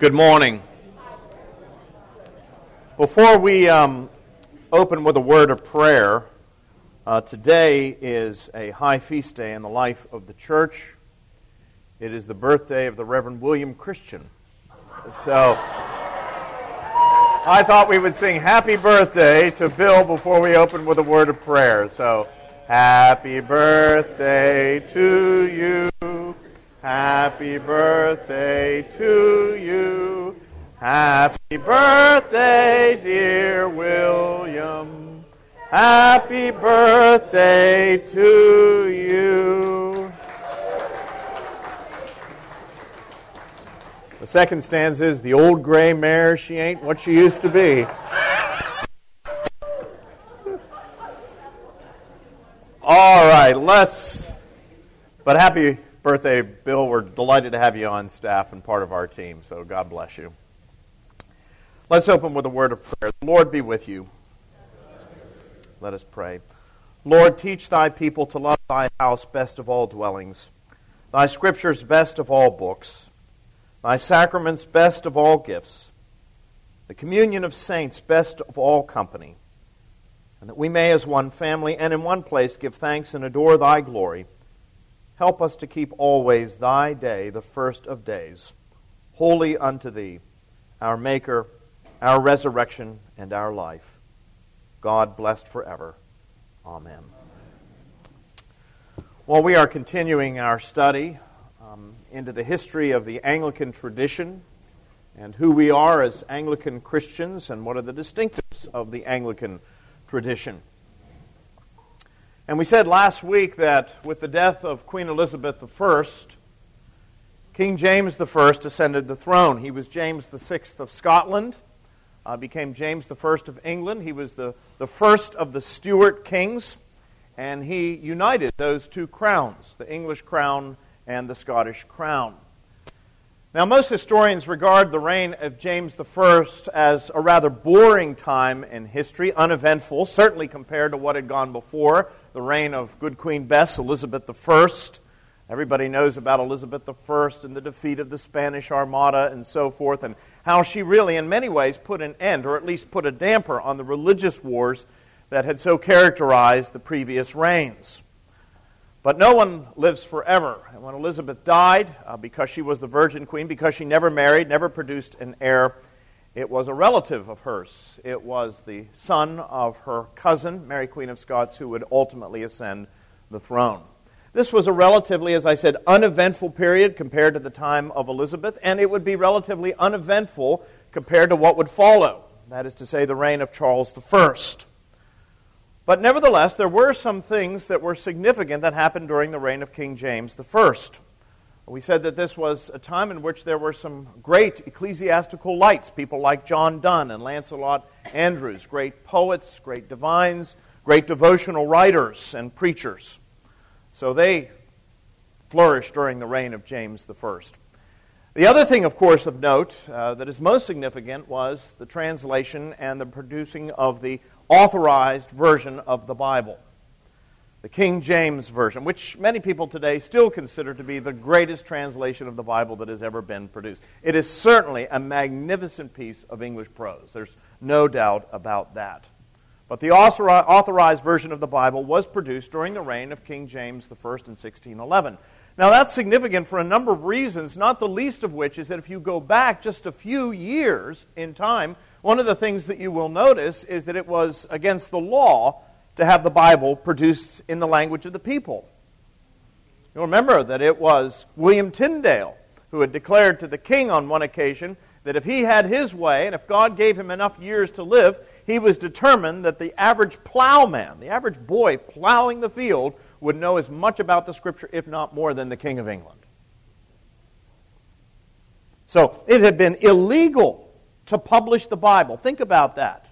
Good morning. Before we um, open with a word of prayer, uh, today is a high feast day in the life of the church. It is the birthday of the Reverend William Christian. So I thought we would sing happy birthday to Bill before we open with a word of prayer. So, happy birthday to you. Happy birthday to you. Happy birthday, dear William. Happy birthday to you. The second stanza is the old gray mare, she ain't what she used to be. All right, let's. But happy birthday, Bill. We're delighted to have you on staff and part of our team, so God bless you. Let's open with a word of prayer. The Lord be with you. Let us pray. Lord, teach thy people to love thy house best of all dwellings, thy scriptures best of all books, thy sacraments best of all gifts, the communion of saints best of all company, and that we may, as one family and in one place, give thanks and adore thy glory Help us to keep always thy day, the first of days, holy unto thee, our Maker, our resurrection, and our life. God blessed forever. Amen. Well, we are continuing our study um, into the history of the Anglican tradition and who we are as Anglican Christians and what are the distinctives of the Anglican tradition. And we said last week that with the death of Queen Elizabeth I, King James I ascended the throne. He was James VI of Scotland, uh, became James I of England. He was the, the first of the Stuart kings, and he united those two crowns, the English crown and the Scottish crown. Now, most historians regard the reign of James I as a rather boring time in history, uneventful, certainly compared to what had gone before the reign of good Queen Bess, Elizabeth I. Everybody knows about Elizabeth I and the defeat of the Spanish Armada and so forth, and how she really, in many ways, put an end, or at least put a damper on the religious wars that had so characterized the previous reigns. But no one lives forever. And when Elizabeth died, uh, because she was the virgin queen, because she never married, never produced an heir, it was a relative of hers. It was the son of her cousin, Mary Queen of Scots, who would ultimately ascend the throne. This was a relatively, as I said, uneventful period compared to the time of Elizabeth, and it would be relatively uneventful compared to what would follow. That is to say, the reign of Charles I. But nevertheless, there were some things that were significant that happened during the reign of King James I. We said that this was a time in which there were some great ecclesiastical lights, people like John Donne and Lancelot Andrewes, great poets, great divines, great devotional writers and preachers. So they flourished during the reign of James I. The other thing, of course, of note uh, that is most significant was the translation and the producing of the authorized version of the Bible the King James Version, which many people today still consider to be the greatest translation of the Bible that has ever been produced. It is certainly a magnificent piece of English prose. There's no doubt about that. But the authorized version of the Bible was produced during the reign of King James I in 1611. Now, that's significant for a number of reasons, not the least of which is that if you go back just a few years in time, one of the things that you will notice is that it was against the law to have the Bible produced in the language of the people. You'll remember that it was William Tyndale who had declared to the king on one occasion that if he had his way and if God gave him enough years to live, he was determined that the average plowman, the average boy plowing the field, would know as much about the Scripture, if not more, than the King of England. So it had been illegal to publish the Bible. Think about that.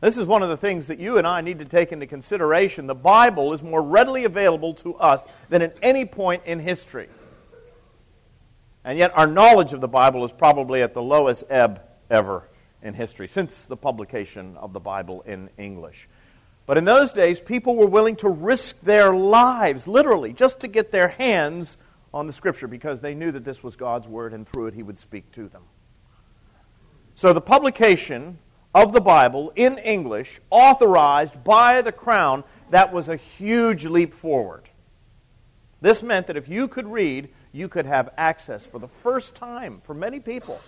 This is one of the things that you and I need to take into consideration. The Bible is more readily available to us than at any point in history. And yet, our knowledge of the Bible is probably at the lowest ebb ever in history since the publication of the Bible in English. But in those days, people were willing to risk their lives, literally, just to get their hands on the Scripture because they knew that this was God's Word and through it He would speak to them. So the publication of the Bible in English, authorized by the crown, that was a huge leap forward. This meant that if you could read, you could have access for the first time for many people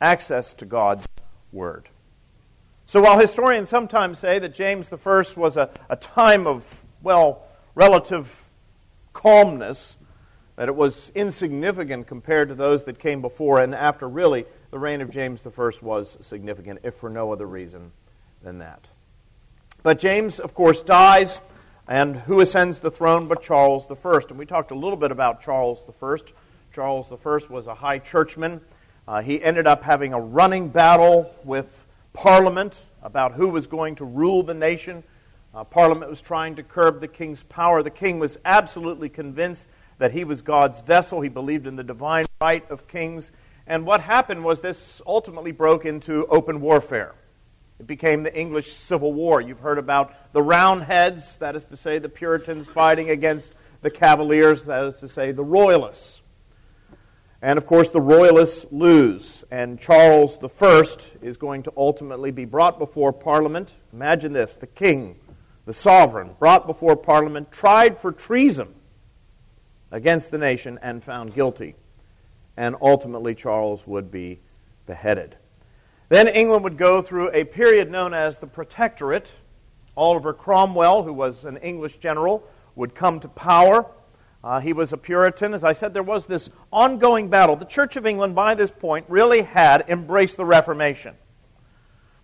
access to God's Word. So while historians sometimes say that James I was a, a time of, well, relative calmness, that it was insignificant compared to those that came before and after, really, the reign of James I was significant, if for no other reason than that. But James, of course, dies, and who ascends the throne but Charles I? And we talked a little bit about Charles I. Charles I was a high churchman. Uh, he ended up having a running battle with Parliament about who was going to rule the nation. Uh, Parliament was trying to curb the king's power. The king was absolutely convinced that he was God's vessel. He believed in the divine right of kings. And what happened was this ultimately broke into open warfare. It became the English Civil War. You've heard about the Roundheads, that is to say, the Puritans fighting against the Cavaliers, that is to say, the Royalists. And of course, the royalists lose, and Charles I is going to ultimately be brought before Parliament. Imagine this the king, the sovereign, brought before Parliament, tried for treason against the nation, and found guilty. And ultimately, Charles would be beheaded. Then England would go through a period known as the Protectorate. Oliver Cromwell, who was an English general, would come to power. Uh, he was a Puritan. As I said, there was this ongoing battle. The Church of England, by this point, really had embraced the Reformation.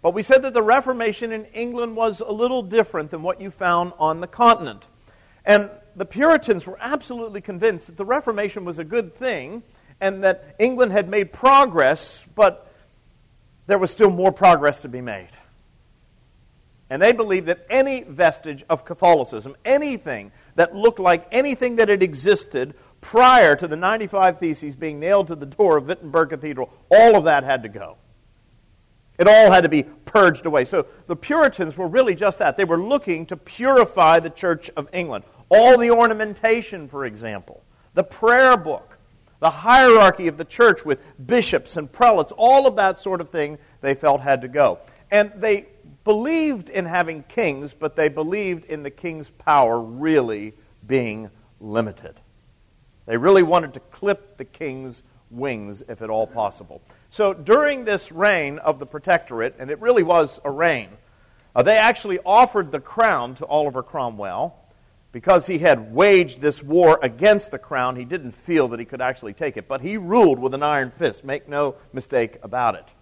But we said that the Reformation in England was a little different than what you found on the continent. And the Puritans were absolutely convinced that the Reformation was a good thing and that England had made progress, but there was still more progress to be made. And they believed that any vestige of Catholicism, anything that looked like anything that had existed prior to the 95 Theses being nailed to the door of Wittenberg Cathedral, all of that had to go. It all had to be purged away. So the Puritans were really just that. They were looking to purify the Church of England. All the ornamentation, for example, the prayer book, the hierarchy of the church with bishops and prelates, all of that sort of thing they felt had to go. And they believed in having kings, but they believed in the king's power really being limited. They really wanted to clip the king's wings, if at all possible. So during this reign of the protectorate, and it really was a reign, uh, they actually offered the crown to Oliver Cromwell. Because he had waged this war against the crown, he didn't feel that he could actually take it. But he ruled with an iron fist. Make no mistake about it.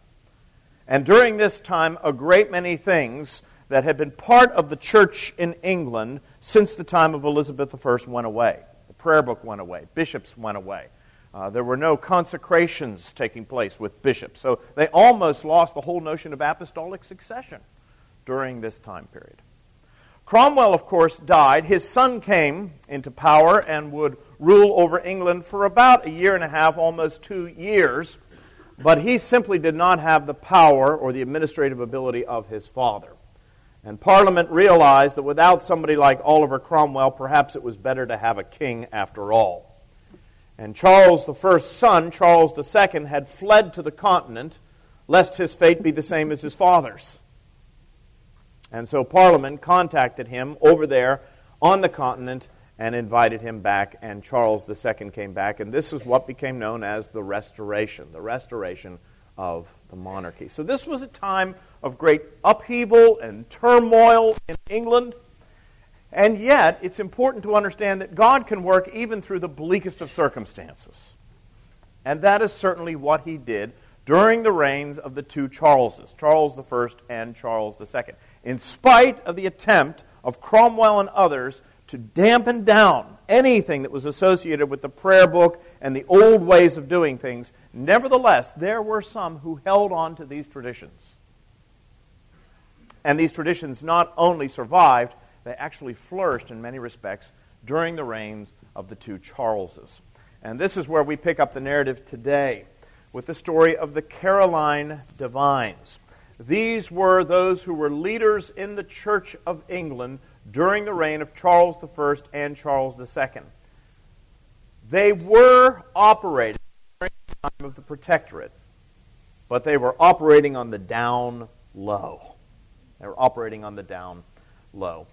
And during this time, a great many things that had been part of the church in England since the time of Elizabeth I went away. The prayer book went away, bishops went away. Uh, there were no consecrations taking place with bishops. So they almost lost the whole notion of apostolic succession during this time period. Cromwell, of course, died. His son came into power and would rule over England for about a year and a half, almost two years. But he simply did not have the power or the administrative ability of his father. And Parliament realized that without somebody like Oliver Cromwell, perhaps it was better to have a king after all. And Charles first son, Charles II, had fled to the continent lest his fate be the same as his father's. And so Parliament contacted him over there on the continent and invited him back, and Charles II came back. And this is what became known as the Restoration, the restoration of the monarchy. So this was a time of great upheaval and turmoil in England. And yet, it's important to understand that God can work even through the bleakest of circumstances. And that is certainly what he did during the reigns of the two Charleses, Charles I and Charles II. In spite of the attempt of Cromwell and others to dampen down anything that was associated with the prayer book and the old ways of doing things. Nevertheless, there were some who held on to these traditions. And these traditions not only survived, they actually flourished in many respects during the reigns of the two Charleses. And this is where we pick up the narrative today with the story of the Caroline Divines. These were those who were leaders in the Church of England during the reign of Charles I and Charles II. They were operating during the time of the Protectorate. but they were operating on the down low. They were operating on the down low.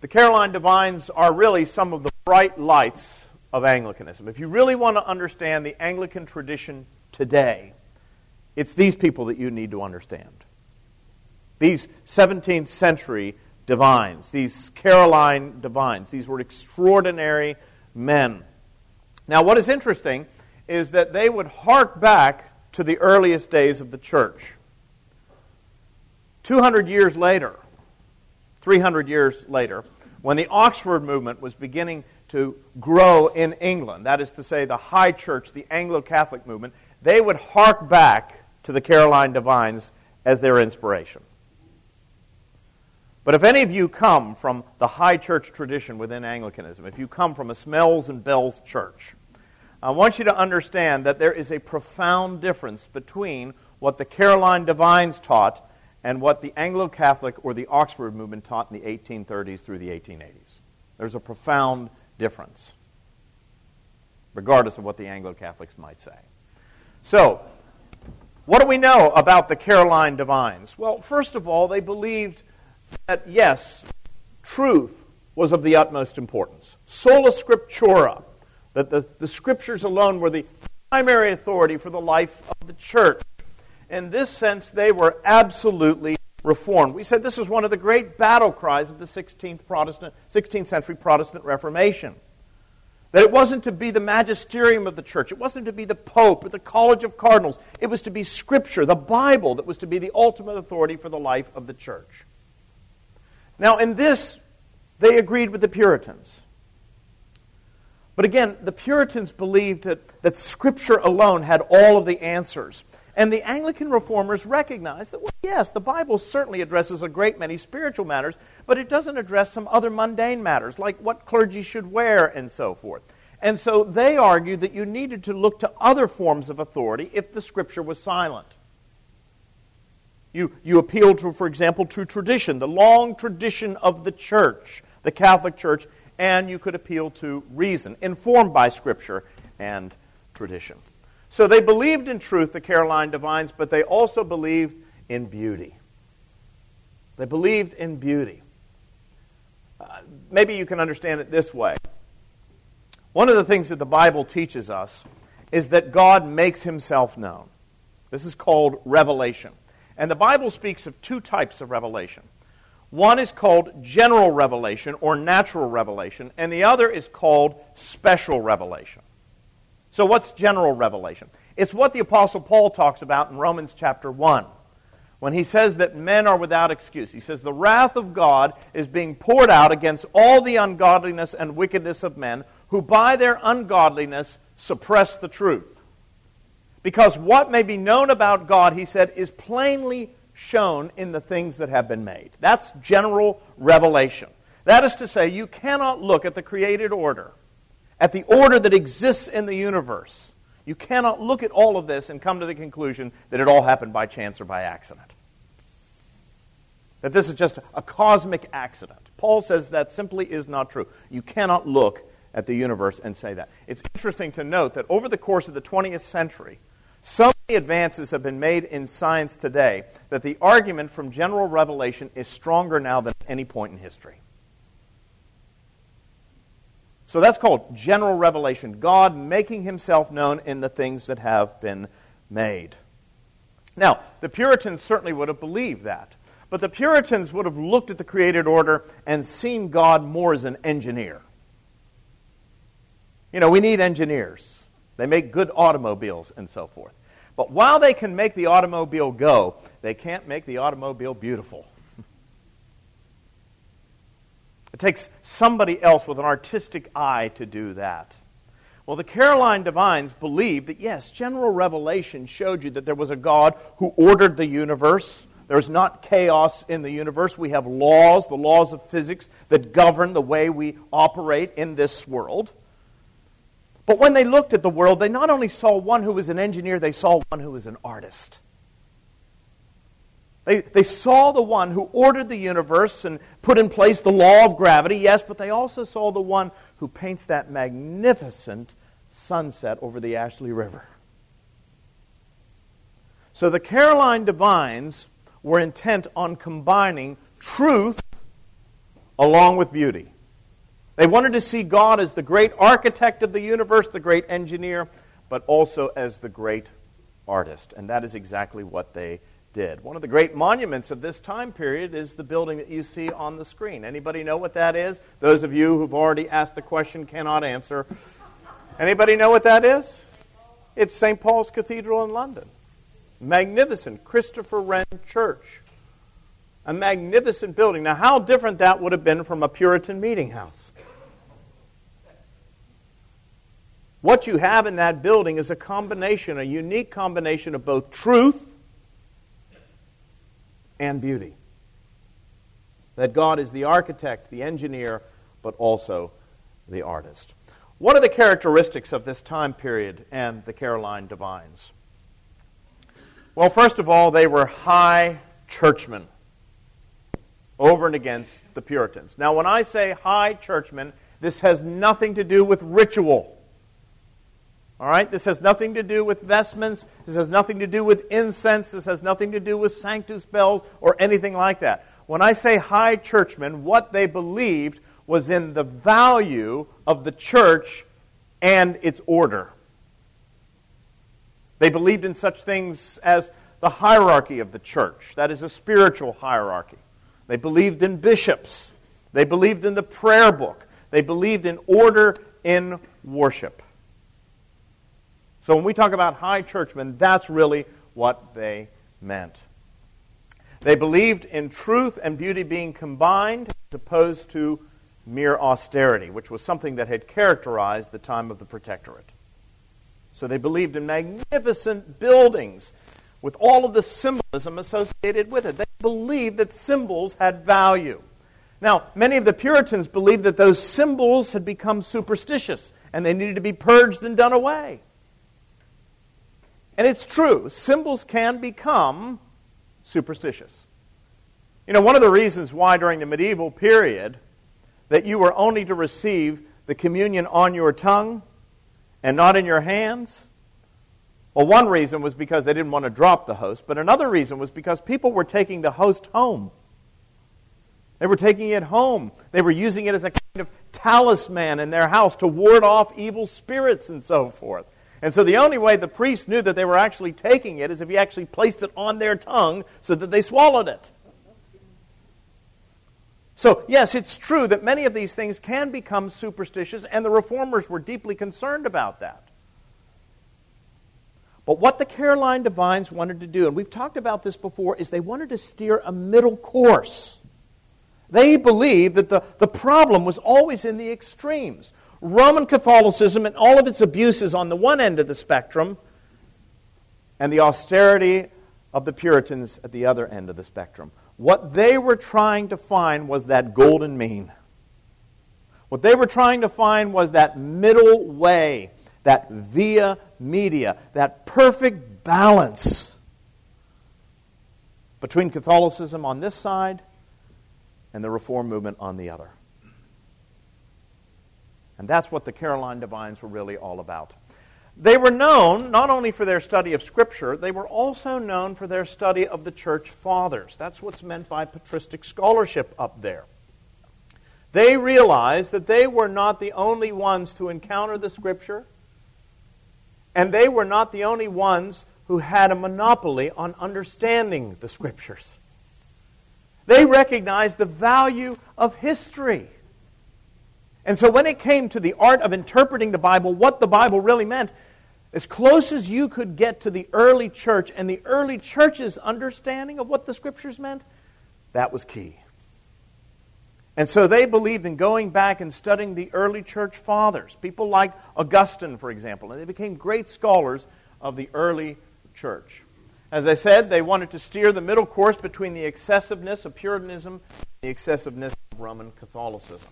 The Caroline Divines are really some of the bright lights of Anglicanism. If you really want to understand the Anglican tradition today, it's these people that you need to understand. These 17th century divines, these Caroline divines, these were extraordinary men. Now, what is interesting is that they would hark back to the earliest days of the church. 200 years later, 300 years later, when the Oxford movement was beginning to grow in England, that is to say, the high church, the Anglo Catholic movement, they would hark back to the Caroline Divines as their inspiration. But if any of you come from the high church tradition within Anglicanism, if you come from a smells and bells church, I want you to understand that there is a profound difference between what the Caroline Divines taught and what the Anglo Catholic or the Oxford movement taught in the 1830s through the 1880s. There's a profound difference, regardless of what the Anglo Catholics might say. So, what do we know about the Caroline Divines? Well, first of all, they believed that, yes, truth was of the utmost importance. Sola Scriptura, that the, the Scriptures alone were the primary authority for the life of the church. In this sense, they were absolutely reformed. We said this was one of the great battle cries of the 16th, Protestant, 16th century Protestant Reformation. That it wasn't to be the magisterium of the church, it wasn't to be the Pope or the College of Cardinals. It was to be Scripture, the Bible, that was to be the ultimate authority for the life of the church. Now, in this, they agreed with the Puritans. But again, the Puritans believed that, that Scripture alone had all of the answers. And the Anglican reformers recognized that, well, yes, the Bible certainly addresses a great many spiritual matters, but it doesn't address some other mundane matters, like what clergy should wear and so forth. And so they argued that you needed to look to other forms of authority if the Scripture was silent. You, you appealed to, for example, to tradition, the long tradition of the church, the Catholic Church, and you could appeal to reason, informed by Scripture and tradition. So they believed in truth, the Caroline Divines, but they also believed in beauty. They believed in beauty. Uh, maybe you can understand it this way. One of the things that the Bible teaches us is that God makes himself known. This is called revelation. And the Bible speaks of two types of revelation. One is called general revelation or natural revelation, and the other is called special revelation. So, what's general revelation? It's what the Apostle Paul talks about in Romans chapter 1 when he says that men are without excuse. He says, The wrath of God is being poured out against all the ungodliness and wickedness of men who by their ungodliness suppress the truth. Because what may be known about God, he said, is plainly shown in the things that have been made. That's general revelation. That is to say, you cannot look at the created order at the order that exists in the universe, you cannot look at all of this and come to the conclusion that it all happened by chance or by accident. That this is just a cosmic accident. Paul says that simply is not true. You cannot look at the universe and say that. It's interesting to note that over the course of the 20th century, so many advances have been made in science today that the argument from general revelation is stronger now than at any point in history. So that's called general revelation God making himself known in the things that have been made. Now, the Puritans certainly would have believed that. But the Puritans would have looked at the created order and seen God more as an engineer. You know, we need engineers. They make good automobiles and so forth. But while they can make the automobile go, they can't make the automobile beautiful. It takes somebody else with an artistic eye to do that. Well, the Caroline Divines believed that, yes, general revelation showed you that there was a God who ordered the universe. There's not chaos in the universe. We have laws, the laws of physics, that govern the way we operate in this world. But when they looked at the world, they not only saw one who was an engineer, they saw one who was an artist. They, they saw the one who ordered the universe and put in place the law of gravity, yes, but they also saw the one who paints that magnificent sunset over the Ashley River. So the Caroline Divines were intent on combining truth along with beauty. They wanted to see God as the great architect of the universe, the great engineer, but also as the great artist. And that is exactly what they did. One of the great monuments of this time period is the building that you see on the screen. Anybody know what that is? Those of you who've already asked the question cannot answer. Anybody know what that is? It's St. Paul's Cathedral in London. Magnificent Christopher Wren Church. A magnificent building. Now, how different that would have been from a Puritan meeting house. What you have in that building is a combination, a unique combination of both truth and beauty. That God is the architect, the engineer, but also the artist. What are the characteristics of this time period and the Caroline Divines? Well, first of all, they were high churchmen over and against the Puritans. Now, when I say high churchmen, this has nothing to do with ritual. All right? This has nothing to do with vestments. This has nothing to do with incense. This has nothing to do with sanctus bells or anything like that. When I say high churchmen, what they believed was in the value of the church and its order. They believed in such things as the hierarchy of the church, that is, a spiritual hierarchy. They believed in bishops. They believed in the prayer book. They believed in order in worship. So when we talk about high churchmen, that's really what they meant. They believed in truth and beauty being combined as opposed to mere austerity, which was something that had characterized the time of the Protectorate. So they believed in magnificent buildings with all of the symbolism associated with it. They believed that symbols had value. Now, many of the Puritans believed that those symbols had become superstitious and they needed to be purged and done away. And it's true, symbols can become superstitious. You know, one of the reasons why during the medieval period that you were only to receive the communion on your tongue and not in your hands? Well, one reason was because they didn't want to drop the host, but another reason was because people were taking the host home. They were taking it home. They were using it as a kind of talisman in their house to ward off evil spirits and so forth. And so the only way the priest knew that they were actually taking it is if he actually placed it on their tongue so that they swallowed it. So, yes, it's true that many of these things can become superstitious, and the reformers were deeply concerned about that. But what the Caroline Divines wanted to do, and we've talked about this before, is they wanted to steer a middle course. They believed that the, the problem was always in the extremes. Roman Catholicism and all of its abuses on the one end of the spectrum, and the austerity of the Puritans at the other end of the spectrum. What they were trying to find was that golden mean. What they were trying to find was that middle way, that via media, that perfect balance between Catholicism on this side and the Reform movement on the other. And that's what the Caroline Divines were really all about. They were known not only for their study of Scripture, they were also known for their study of the church fathers. That's what's meant by patristic scholarship up there. They realized that they were not the only ones to encounter the Scripture, and they were not the only ones who had a monopoly on understanding the Scriptures. They recognized the value of history. And so when it came to the art of interpreting the Bible, what the Bible really meant, as close as you could get to the early church and the early church's understanding of what the scriptures meant, that was key. And so they believed in going back and studying the early church fathers, people like Augustine, for example, and they became great scholars of the early church. As I said, they wanted to steer the middle course between the excessiveness of Puritanism and the excessiveness of Roman Catholicism.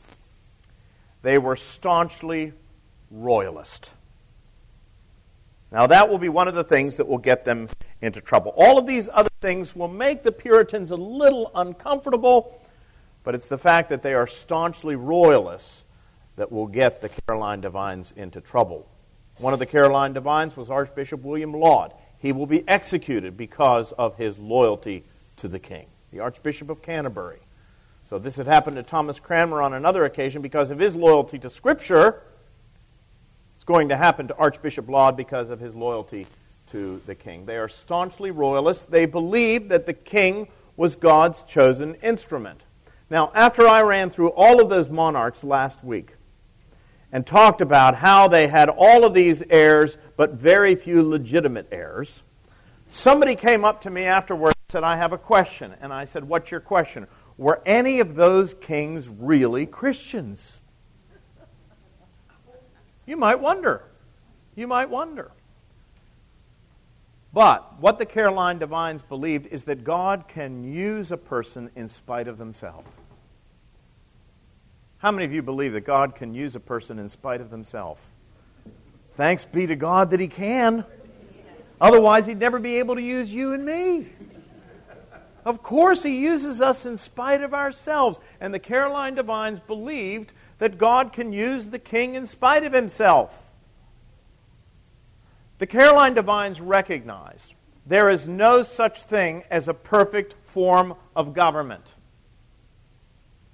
They were staunchly royalist. Now, that will be one of the things that will get them into trouble. All of these other things will make the Puritans a little uncomfortable, but it's the fact that they are staunchly royalists that will get the Caroline Divines into trouble. One of the Caroline Divines was Archbishop William Laud. he will be executed because of his loyalty to the king, the Archbishop of Canterbury. So this had happened to Thomas Cranmer on another occasion because of his loyalty to Scripture. It's going to happen to Archbishop Laud because of his loyalty to the king. They are staunchly royalists. They believe that the king was God's chosen instrument. Now, after I ran through all of those monarchs last week and talked about how they had all of these heirs but very few legitimate heirs, somebody came up to me afterwards and said, I have a question. And I said, What's your question? Were any of those kings really Christians? You might wonder. You might wonder. But what the Caroline divines believed is that God can use a person in spite of themselves. How many of you believe that God can use a person in spite of themselves? Thanks be to God that He can. Otherwise, He'd never be able to use you and me. Of course, He uses us in spite of ourselves. And the Caroline Divines believed that God can use the king in spite of himself. The Caroline Divines recognized there is no such thing as a perfect form of government.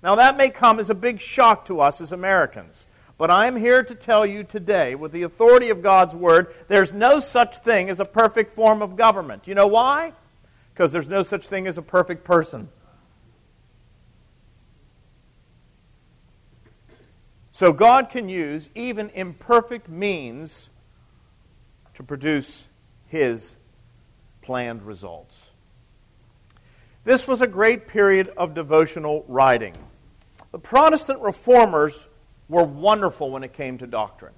Now, that may come as a big shock to us as Americans. But I'm here to tell you today, with the authority of God's Word, there's no such thing as a perfect form of government. You know why? Because there's no such thing as a perfect person. So God can use even imperfect means to produce his planned results. This was a great period of devotional writing. The Protestant reformers were wonderful when it came to doctrine.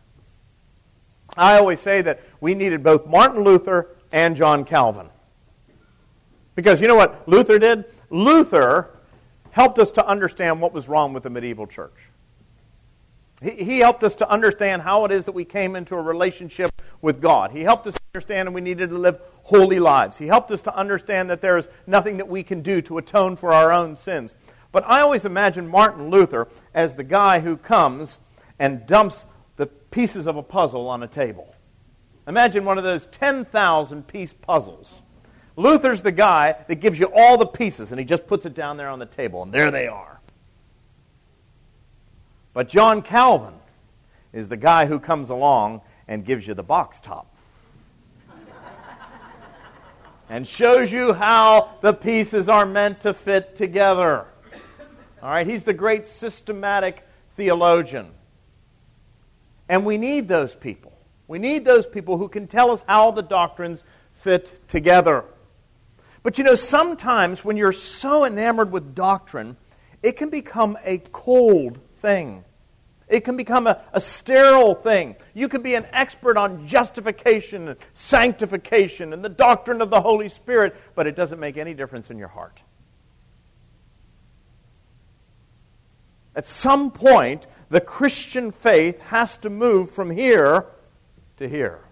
I always say that we needed both Martin Luther and John Calvin. Because you know what Luther did? Luther helped us to understand what was wrong with the medieval church. He, he helped us to understand how it is that we came into a relationship with God. He helped us understand that we needed to live holy lives. He helped us to understand that there is nothing that we can do to atone for our own sins. But I always imagine Martin Luther as the guy who comes and dumps the pieces of a puzzle on a table. Imagine one of those 10,000 piece puzzles Luther's the guy that gives you all the pieces and he just puts it down there on the table, and there they are. But John Calvin is the guy who comes along and gives you the box top and shows you how the pieces are meant to fit together. All right, he's the great systematic theologian. And we need those people. We need those people who can tell us how the doctrines fit together. But you know, sometimes when you're so enamored with doctrine, it can become a cold thing. It can become a, a, sterile thing. You can be an expert on justification and sanctification and the doctrine of the Holy Spirit, but it doesn't make any difference in your heart. At some point, the Christian faith has to move from here to here.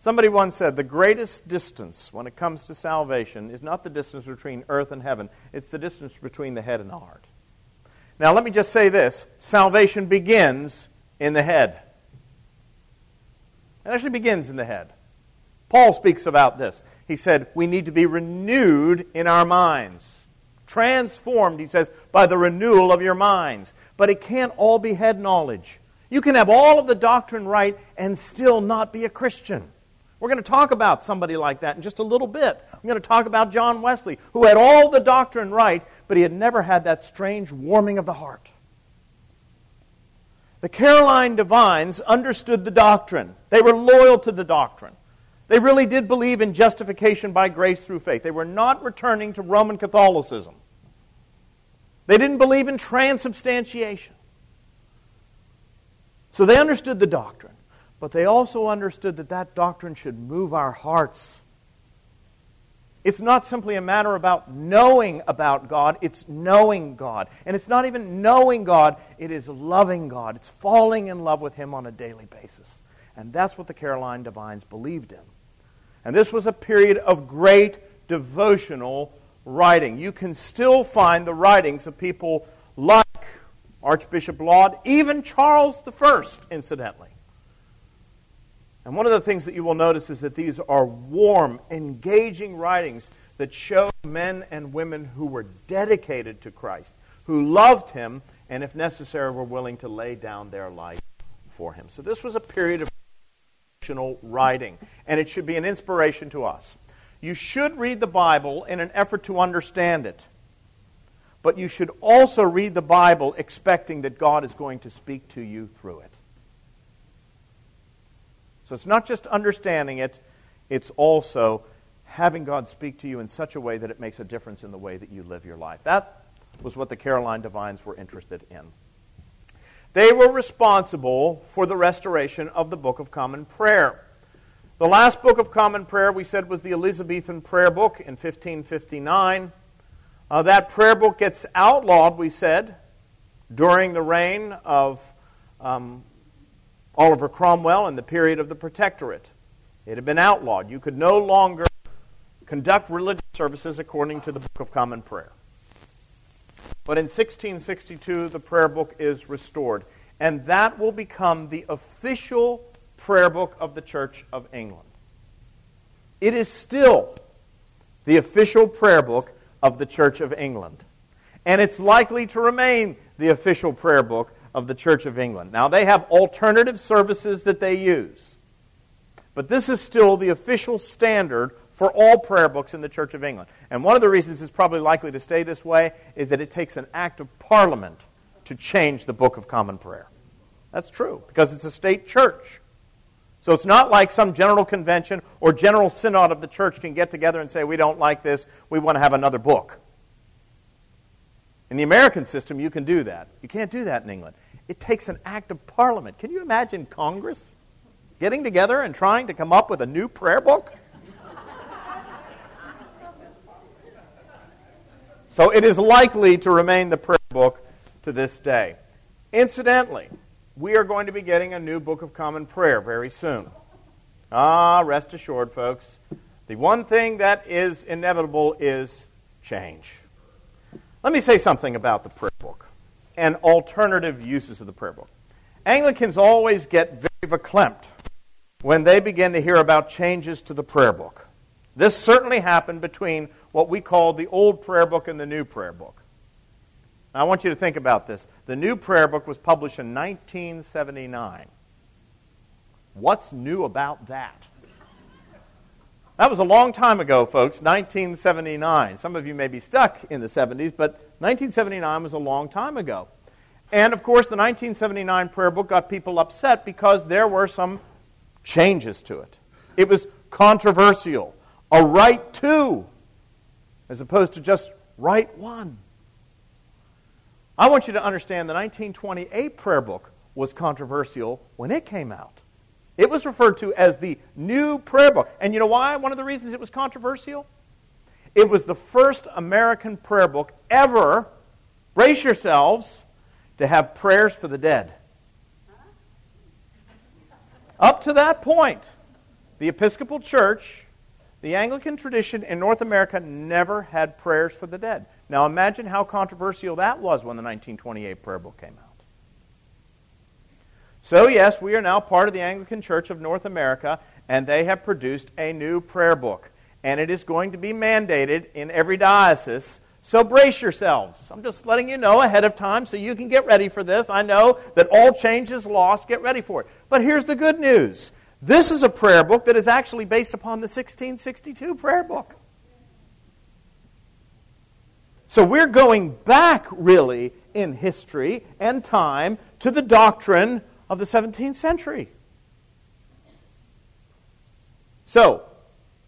Somebody once said the greatest distance when it comes to salvation is not the distance between earth and heaven, it's the distance between the head and the heart. Now, let me just say this salvation begins in the head. It actually begins in the head. Paul speaks about this. He said, We need to be renewed in our minds. Transformed, he says, by the renewal of your minds. But it can't all be head knowledge. You can have all of the doctrine right and still not be a Christian. We're going to talk about somebody like that in just a little bit. I'm going to talk about John Wesley, who had all the doctrine right, but he had never had that strange warming of the heart. The Caroline divines understood the doctrine, they were loyal to the doctrine. They really did believe in justification by grace through faith. They were not returning to Roman Catholicism. They didn't believe in transubstantiation. So they understood the doctrine. But they also understood that that doctrine should move our hearts. It's not simply a matter about knowing about God, it's knowing God. And it's not even knowing God, it is loving God. It's falling in love with Him on a daily basis. And that's what the Caroline Divines believed in. And this was a period of great devotional writing. You can still find the writings of people like Archbishop Laud, even Charles I, incidentally. And one of the things that you will notice is that these are warm, engaging writings that show men and women who were dedicated to Christ, who loved him, and if necessary, were willing to lay down their life for him. So this was a period of emotional writing, and it should be an inspiration to us. You should read the Bible in an effort to understand it. But you should also read the Bible expecting that God is going to speak to you through it. So it's not just understanding it, it's also having God speak to you in such a way that it makes a difference in the way that you live your life. That was what the Caroline Divines were interested in. They were responsible for the restoration of the Book of Common Prayer. The last Book of Common Prayer, we said, was the Elizabethan Prayer Book in 1559. Uh, that prayer book gets outlawed, we said, during the reign of um, Oliver Cromwell in the period of the Protectorate. It had been outlawed. You could no longer conduct religious services according to the Book of Common Prayer. But in 1662, the prayer book is restored, and that will become the official prayer book of the Church of England. It is still the official prayer book of the Church of England. And it's likely to remain the official prayer book of the Church of England. Now, they have alternative services that they use, but this is still the official standard for all prayer books in the Church of England. And one of the reasons it's probably likely to stay this way is that it takes an act of parliament to change the Book of Common Prayer. That's true, because it's a state church. So it's not like some general convention or general synod of the church can get together and say, we don't like this, we want to have another book. In the American system, you can do that. You can't do that in England. It takes an act of parliament. Can you imagine Congress getting together and trying to come up with a new prayer book? so it is likely to remain the prayer book to this day. Incidentally, we are going to be getting a new Book of Common Prayer very soon. Ah, rest assured, folks. The one thing that is inevitable is change. Let me say something about the prayer book and alternative uses of the prayer book. Anglicans always get very verklempt when they begin to hear about changes to the prayer book. This certainly happened between what we call the old prayer book and the new prayer book. Now, I want you to think about this. The new prayer book was published in 1979. What's new about that? That was a long time ago, folks, 1979. Some of you may be stuck in the 70s, but 1979 was a long time ago. And of course, the 1979 prayer book got people upset because there were some changes to it. It was controversial. A Rite Two, as opposed to just Rite One. I want you to understand the 1928 prayer book was controversial when it came out. It was referred to as the New Prayer Book. And you know why? One of the reasons it was controversial? It was the first American prayer book ever, brace yourselves, to have prayers for the dead. Up to that point, the Episcopal Church, the Anglican tradition in North America never had prayers for the dead. Now imagine how controversial that was when the 1928 prayer book came out. So, yes, we are now part of the Anglican Church of North America, and they have produced a new prayer book. And it is going to be mandated in every diocese. So brace yourselves. I'm just letting you know ahead of time so you can get ready for this. I know that all change is lost. Get ready for it. But here's the good news this is a prayer book that is actually based upon the 1662 prayer book. So we're going back, really, in history and time to the doctrine of the 17th century. So,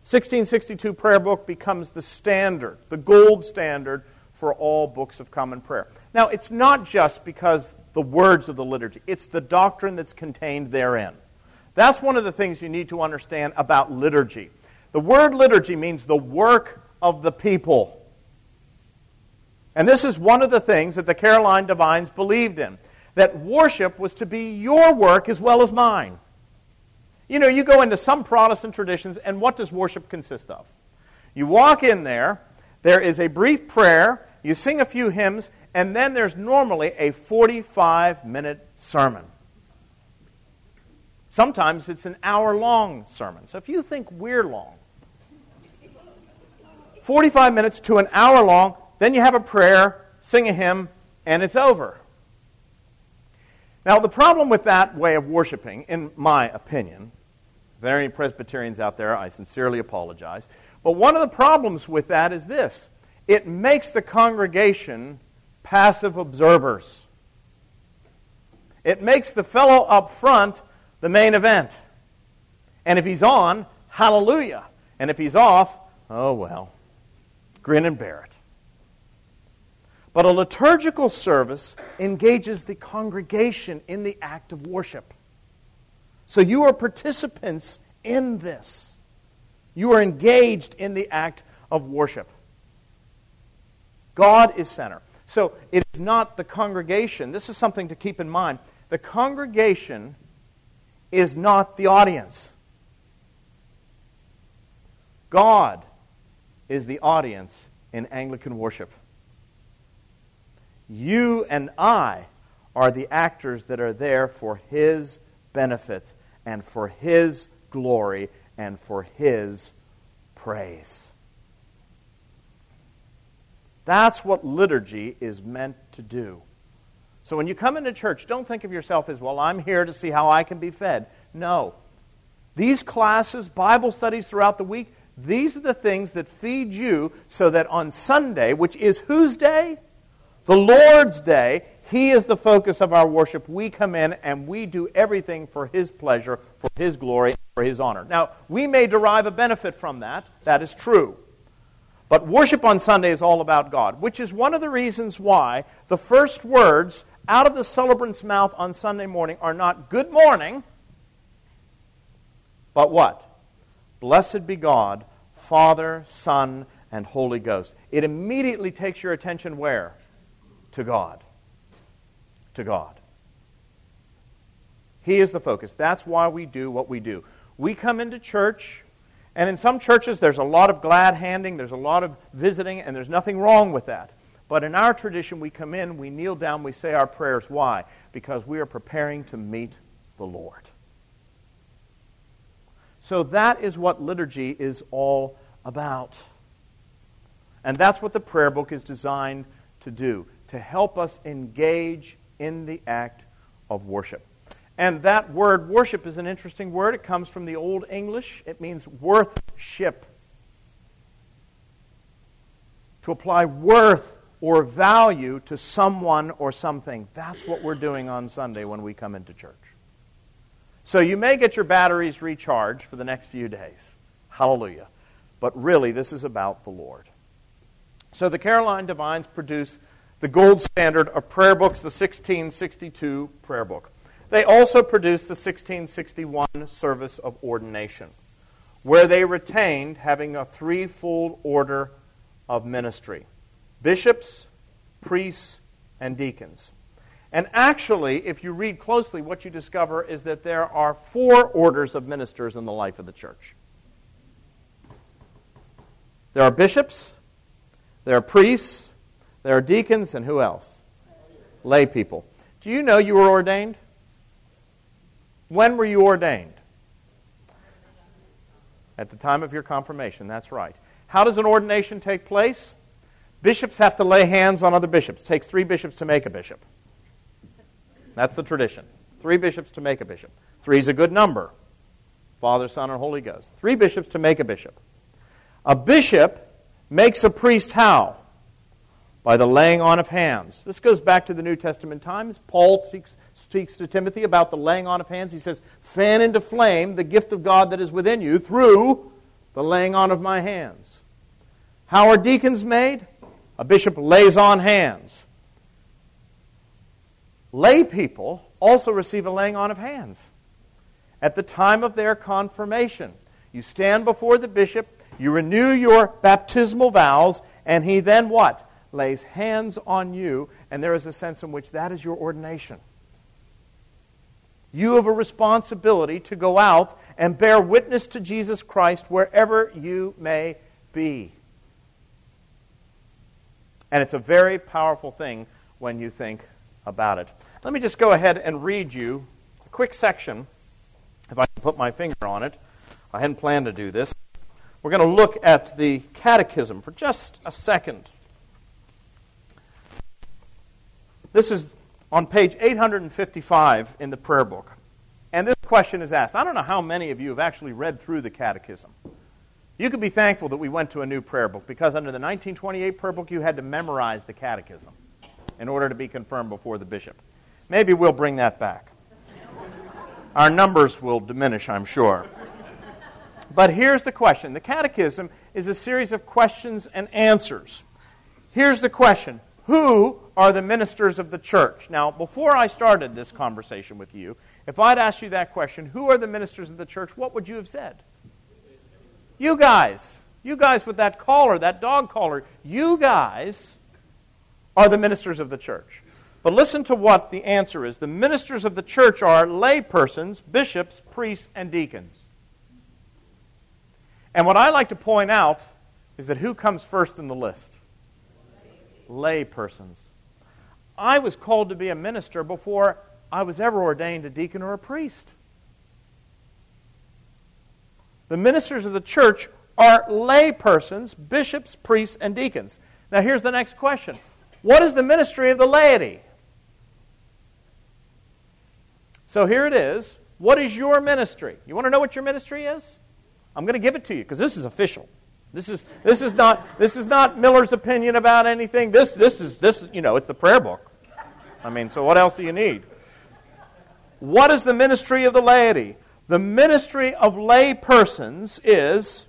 1662 prayer book becomes the standard, the gold standard for all books of common prayer. Now, it's not just because the words of the liturgy, it's the doctrine that's contained therein. That's one of the things you need to understand about liturgy. The word liturgy means the work of the people. And this is one of the things that the Caroline Divines believed in that worship was to be your work as well as mine. You know, you go into some Protestant traditions, and what does worship consist of? You walk in there, there is a brief prayer, you sing a few hymns, and then there's normally a 45 minute sermon. Sometimes it's an hour long sermon. So if you think we're long, 45 minutes to an hour long, then you have a prayer, sing a hymn, and it's over. Now, the problem with that way of worshiping, in my opinion, there are any Presbyterians out there, I sincerely apologize. But one of the problems with that is this it makes the congregation passive observers. It makes the fellow up front the main event. And if he's on, hallelujah. And if he's off, oh well, grin and bear it. But a liturgical service engages the congregation in the act of worship. So you are participants in this. You are engaged in the act of worship. God is center. So it is not the congregation. This is something to keep in mind. The congregation is not the audience. God is the audience in Anglican worship. You and I are the actors that are there for His benefit and for His glory and for His praise. That's what liturgy is meant to do. So when you come into church, don't think of yourself as, well, I'm here to see how I can be fed. No. These classes, Bible studies throughout the week, these are the things that feed you so that on Sunday, which is whose day? The Lord's day, He is the focus of our worship. We come in and we do everything for His pleasure, for His glory, for His honor. Now, we may derive a benefit from that. That is true. But worship on Sunday is all about God, which is one of the reasons why the first words out of the celebrant's mouth on Sunday morning are not good morning, but what? Blessed be God, Father, Son, and Holy Ghost. It immediately takes your attention where? To God. To God. He is the focus. That's why we do what we do. We come into church and in some churches, there's a lot of glad handing, there's a lot of visiting, and there's nothing wrong with that. But in our tradition, we come in, we kneel down, we say our prayers. Why? Because we are preparing to meet the Lord. So that is what liturgy is all about. And that's what the prayer book is designed to do to help us engage in the act of worship. And that word worship is an interesting word. It comes from the Old English. It means worthship. To apply worth or value to someone or something. That's what we're doing on Sunday when we come into church. So you may get your batteries recharged for the next few days. Hallelujah. But really, this is about the Lord. So the Caroline Divines produce the gold standard of prayer books, the 1662 prayer book. They also produced the 1661 Service of Ordination, where they retained having a threefold order of ministry bishops, priests, and deacons. And actually, if you read closely, what you discover is that there are four orders of ministers in the life of the church. There are bishops, there are priests, there are deacons, and who else? Lay people. Do you know you were ordained? When were you ordained? At the time of your confirmation, that's right. How does an ordination take place? Bishops have to lay hands on other bishops. It takes three bishops to make a bishop. That's the tradition. Three bishops to make a bishop. Three is a good number Father, Son, and Holy Ghost. Three bishops to make a bishop. A bishop makes a priest how? By the laying on of hands. This goes back to the New Testament times. Paul speaks speaks to Timothy about the laying on of hands. He says, Fan into flame the gift of God that is within you through the laying on of my hands. How are deacons made? A bishop lays on hands. Lay people also receive a laying on of hands. At the time of their confirmation, you stand before the bishop, you renew your baptismal vows, and he then what? Lays hands on you, and there is a sense in which that is your ordination. You have a responsibility to go out and bear witness to Jesus Christ wherever you may be. And it's a very powerful thing when you think about it. Let me just go ahead and read you a quick section if I can put my finger on it. I hadn't planned to do this. We're going to look at the Catechism for just a second. This is on page 855 in the prayer book. And this question is asked. I don't know how many of you have actually read through the Catechism. You could be thankful that we went to a new prayer book because under the 1928 prayer book, you had to memorize the Catechism in order to be confirmed before the bishop. Maybe we'll bring that back. Our numbers will diminish, I'm sure. But here's the question the Catechism is a series of questions and answers. Here's the question Who are the ministers of the church? Now, before I started this conversation with you, if I'd asked you that question, who are the ministers of the church, what would you have said? You guys. You guys with that collar, that dog collar. You guys are the ministers of the church. But listen to what the answer is. The ministers of the church are lay persons, bishops, priests, and deacons. And what I like to point out is that who comes first in the list? Lay persons. I was called to be a minister before I was ever ordained a deacon or a priest. The ministers of the church are lay persons, bishops, priests, and deacons. Now, here's the next question What is the ministry of the laity? So here it is. What is your ministry? You want to know what your ministry is? I'm going to give it to you because this is official. This is, this is not this is not Miller's opinion about anything. This this is this you know it's the prayer book. I mean, so what else do you need? What is the ministry of the laity? The ministry of lay persons is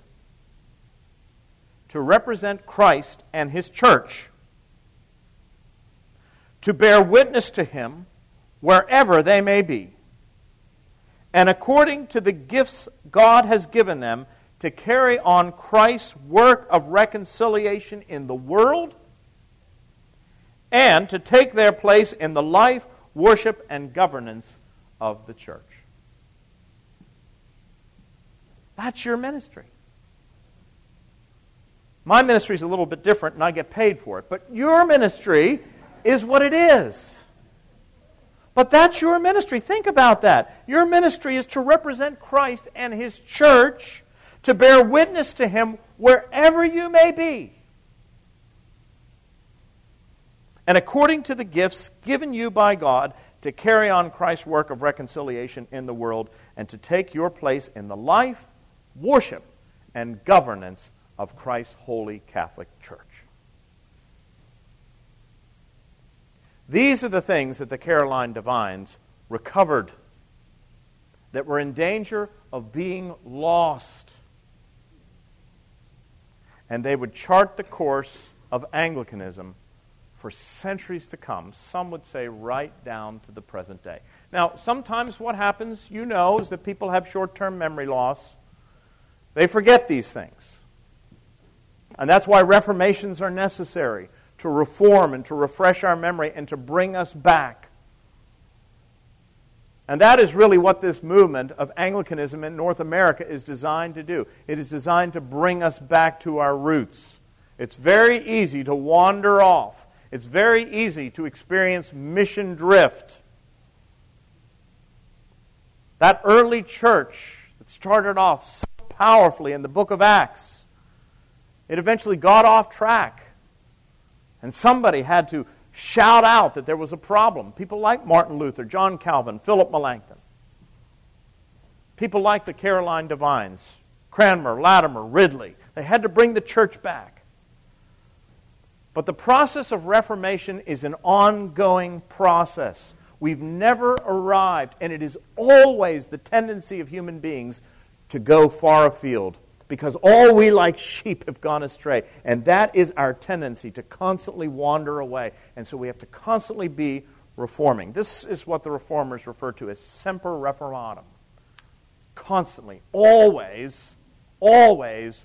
to represent Christ and his church, to bear witness to him wherever they may be, and according to the gifts God has given them, to carry on Christ's work of reconciliation in the world and to take their place in the life, worship, and governance of the church. That's your ministry. My ministry is a little bit different, and I get paid for it. But your ministry is what it is. But that's your ministry. Think about that. Your ministry is to represent Christ and His church, to bear witness to Him wherever you may be. And according to the gifts given you by God, to carry on Christ's work of reconciliation in the world and to take your place in the life, worship, and governance of Christ's holy Catholic Church. These are the things that the Caroline divines recovered that were in danger of being lost. And they would chart the course of Anglicanism for centuries to come. Some would say right down to the present day. Now, sometimes what happens, you know, is that people have short term memory loss. They forget these things. And that's why reformations are necessary to reform and to refresh our memory and to bring us back. And that is really what this movement of Anglicanism in North America is designed to do. It is designed to bring us back to our roots. It's very easy to wander off, it's very easy to experience mission drift. That early church that started off so powerfully in the book of Acts, it eventually got off track and somebody had to shout out that there was a problem. People like Martin Luther, John Calvin, Philip Melanchthon. People like the Caroline Divines, Cranmer, Latimer, Ridley. They had to bring the church back. But the process of Reformation is an ongoing process. We've never arrived, and it is always the tendency of human beings to go far afield because all we like sheep have gone astray. And that is our tendency to constantly wander away. And so we have to constantly be reforming. This is what the reformers refer to as semper reformatum. Constantly, always, always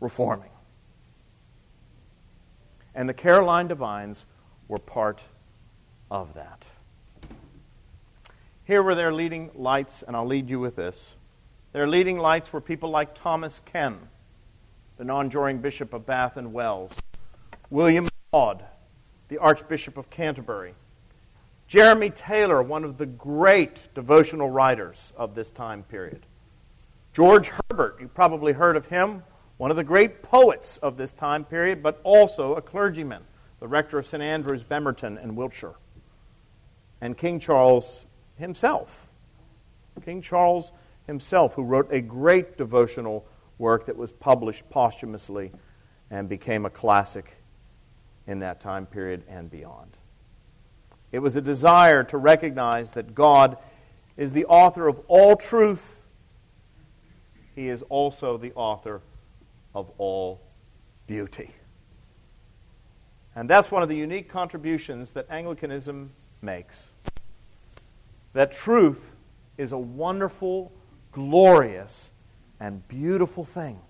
reforming. And the Caroline Divines were part of that. Here were their leading lights, and I'll lead you with this. Their leading lights were people like Thomas Ken, the non-juring bishop of Bath and Wells, William Laud, the Archbishop of Canterbury, Jeremy Taylor, one of the great devotional writers of this time period. George Herbert, you probably heard of him, one of the great poets of this time period, but also a clergyman, the rector of St. Andrew's, Bemerton, in Wiltshire. And King Charles himself. King Charles himself, who wrote a great devotional work that was published posthumously and became a classic in that time period and beyond. It was a desire to recognize that God is the author of all truth. He is also the author of all beauty. And that's one of the unique contributions that Anglicanism makes. That truth is a wonderful, glorious, and beautiful thing.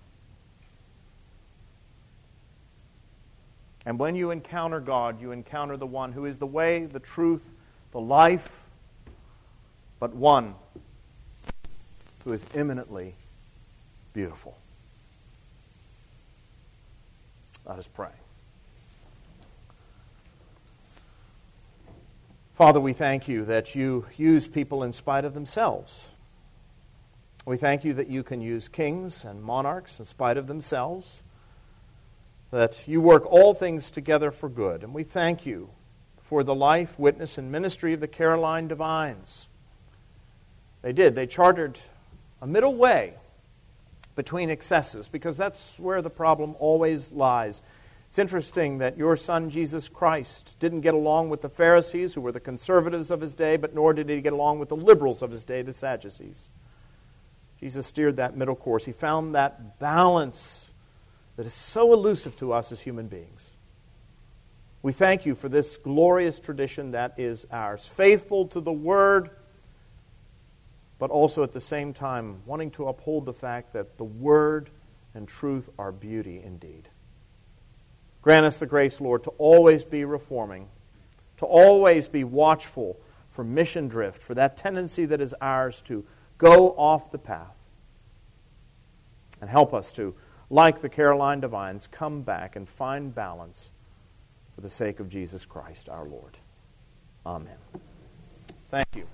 And when you encounter God, you encounter the one who is the way, the truth, the life, but one who is eminently beautiful. Let us pray. Father, we thank you that you use people in spite of themselves. We thank you that you can use kings and monarchs in spite of themselves that you work all things together for good. And we thank you for the life, witness, and ministry of the Caroline Divines. They did. They chartered a middle way between excesses because that's where the problem always lies. It's interesting that your son Jesus Christ didn't get along with the Pharisees, who were the conservatives of his day, but nor did he get along with the liberals of his day, the Sadducees. Jesus steered that middle course. He found that balance that is so elusive to us as human beings. We thank you for this glorious tradition that is ours, faithful to the Word, but also at the same time wanting to uphold the fact that the Word and truth are beauty indeed. Grant us the grace, Lord, to always be reforming, to always be watchful for mission drift, for that tendency that is ours to go off the path. And help us to like the Caroline Divines, come back and find balance for the sake of Jesus Christ our Lord. Amen. Thank you.